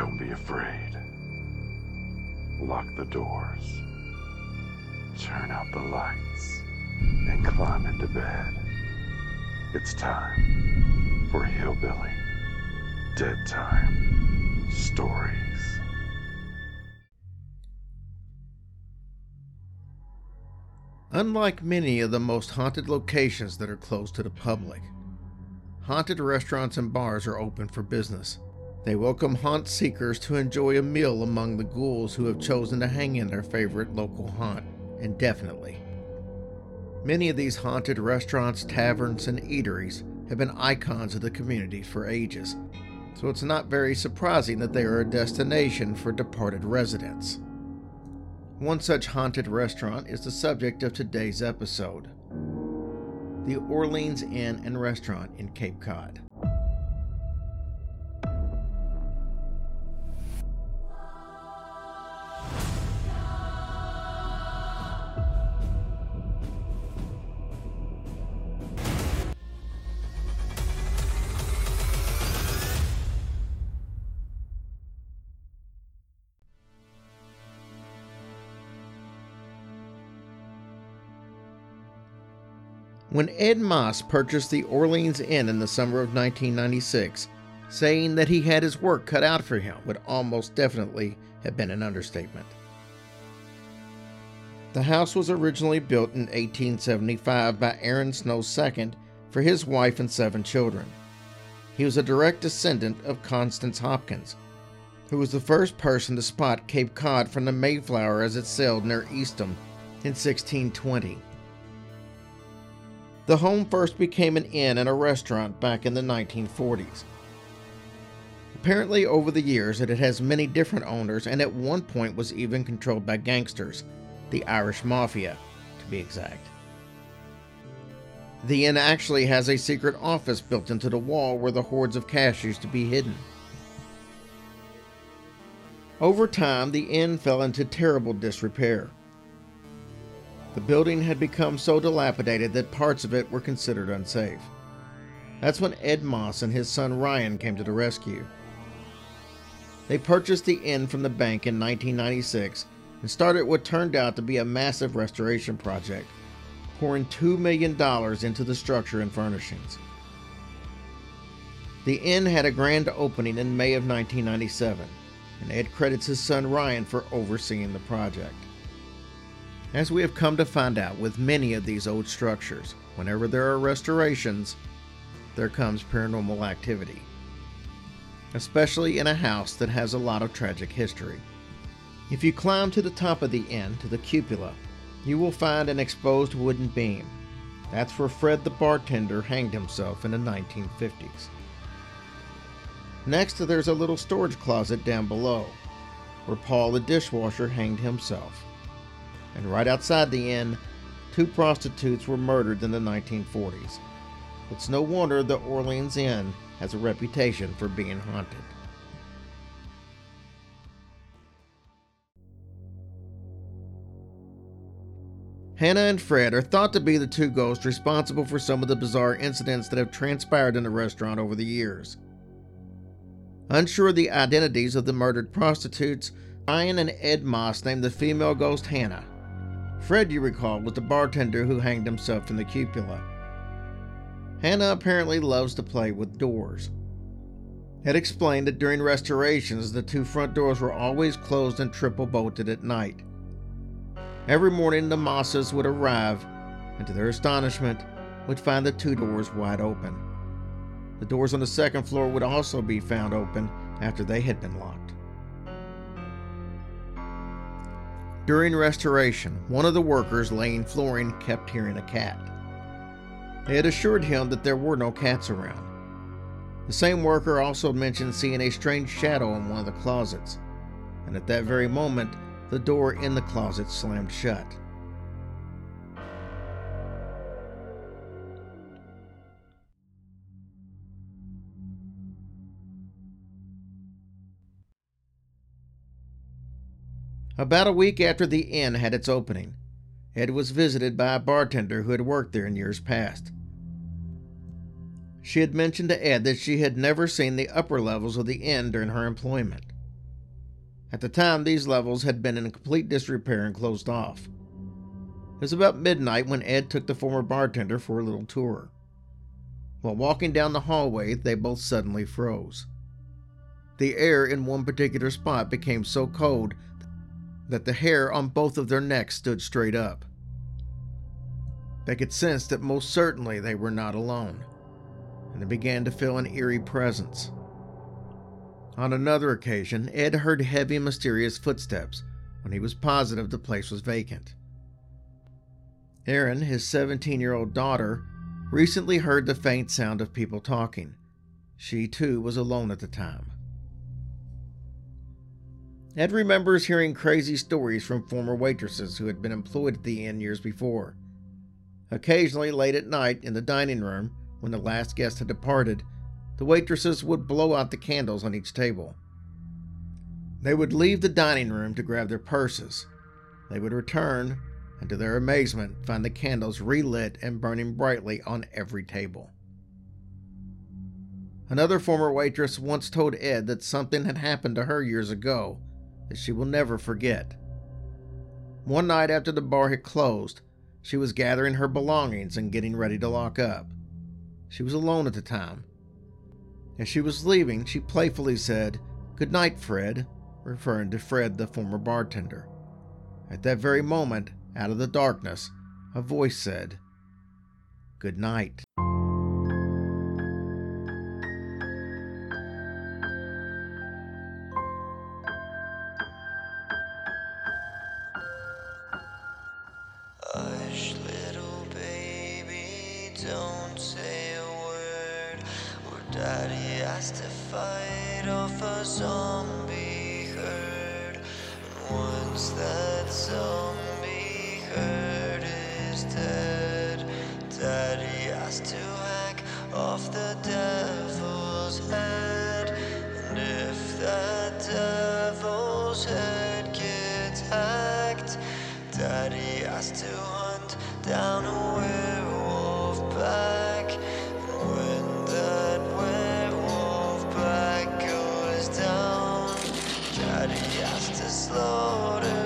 Don't be afraid. Lock the doors. Turn out the lights. And climb into bed. It's time for Hillbilly Dead Time Stories. Unlike many of the most haunted locations that are closed to the public, haunted restaurants and bars are open for business. They welcome haunt seekers to enjoy a meal among the ghouls who have chosen to hang in their favorite local haunt indefinitely. Many of these haunted restaurants, taverns, and eateries have been icons of the community for ages, so it's not very surprising that they are a destination for departed residents. One such haunted restaurant is the subject of today's episode the Orleans Inn and Restaurant in Cape Cod. When Ed Moss purchased the Orleans Inn in the summer of 1996, saying that he had his work cut out for him would almost definitely have been an understatement. The house was originally built in 1875 by Aaron Snow II for his wife and seven children. He was a direct descendant of Constance Hopkins, who was the first person to spot Cape Cod from the Mayflower as it sailed near Eastham in 1620. The home first became an inn and a restaurant back in the 1940s. Apparently, over the years, it has many different owners and at one point was even controlled by gangsters, the Irish Mafia, to be exact. The inn actually has a secret office built into the wall where the hoards of cash used to be hidden. Over time, the inn fell into terrible disrepair. The building had become so dilapidated that parts of it were considered unsafe. That's when Ed Moss and his son Ryan came to the rescue. They purchased the inn from the bank in 1996 and started what turned out to be a massive restoration project, pouring $2 million into the structure and furnishings. The inn had a grand opening in May of 1997, and Ed credits his son Ryan for overseeing the project. As we have come to find out with many of these old structures, whenever there are restorations, there comes paranormal activity. Especially in a house that has a lot of tragic history. If you climb to the top of the inn, to the cupola, you will find an exposed wooden beam. That's where Fred the bartender hanged himself in the 1950s. Next, there's a little storage closet down below, where Paul the dishwasher hanged himself and right outside the inn, two prostitutes were murdered in the 1940s. It's no wonder the Orleans Inn has a reputation for being haunted. Hannah and Fred are thought to be the two ghosts responsible for some of the bizarre incidents that have transpired in the restaurant over the years. Unsure of the identities of the murdered prostitutes, Ryan and Ed Moss named the female ghost Hannah Fred, you recall, was the bartender who hanged himself in the cupola. Hannah apparently loves to play with doors. Ed explained that during restorations, the two front doors were always closed and triple bolted at night. Every morning, the Mosses would arrive, and to their astonishment, would find the two doors wide open. The doors on the second floor would also be found open after they had been locked. During restoration, one of the workers laying flooring kept hearing a cat. They had assured him that there were no cats around. The same worker also mentioned seeing a strange shadow in one of the closets, and at that very moment, the door in the closet slammed shut. About a week after the inn had its opening, Ed was visited by a bartender who had worked there in years past. She had mentioned to Ed that she had never seen the upper levels of the inn during her employment. At the time, these levels had been in complete disrepair and closed off. It was about midnight when Ed took the former bartender for a little tour. While walking down the hallway, they both suddenly froze. The air in one particular spot became so cold that the hair on both of their necks stood straight up. They could sense that most certainly they were not alone, and they began to feel an eerie presence. On another occasion, Ed heard heavy, mysterious footsteps when he was positive the place was vacant. Erin, his 17 year old daughter, recently heard the faint sound of people talking. She too was alone at the time. Ed remembers hearing crazy stories from former waitresses who had been employed at the inn years before. Occasionally, late at night, in the dining room, when the last guest had departed, the waitresses would blow out the candles on each table. They would leave the dining room to grab their purses. They would return, and to their amazement, find the candles relit and burning brightly on every table. Another former waitress once told Ed that something had happened to her years ago that she will never forget. One night after the bar had closed, she was gathering her belongings and getting ready to lock up. She was alone at the time. As she was leaving, she playfully said, Good night, Fred, referring to Fred, the former bartender. At that very moment, out of the darkness, a voice said, Good night. Zombie herd is dead, daddy has to hack off the devil's head. And if that devil's head gets hacked, Daddy has to hunt down a werewolf goes down, Daddy has to slaughter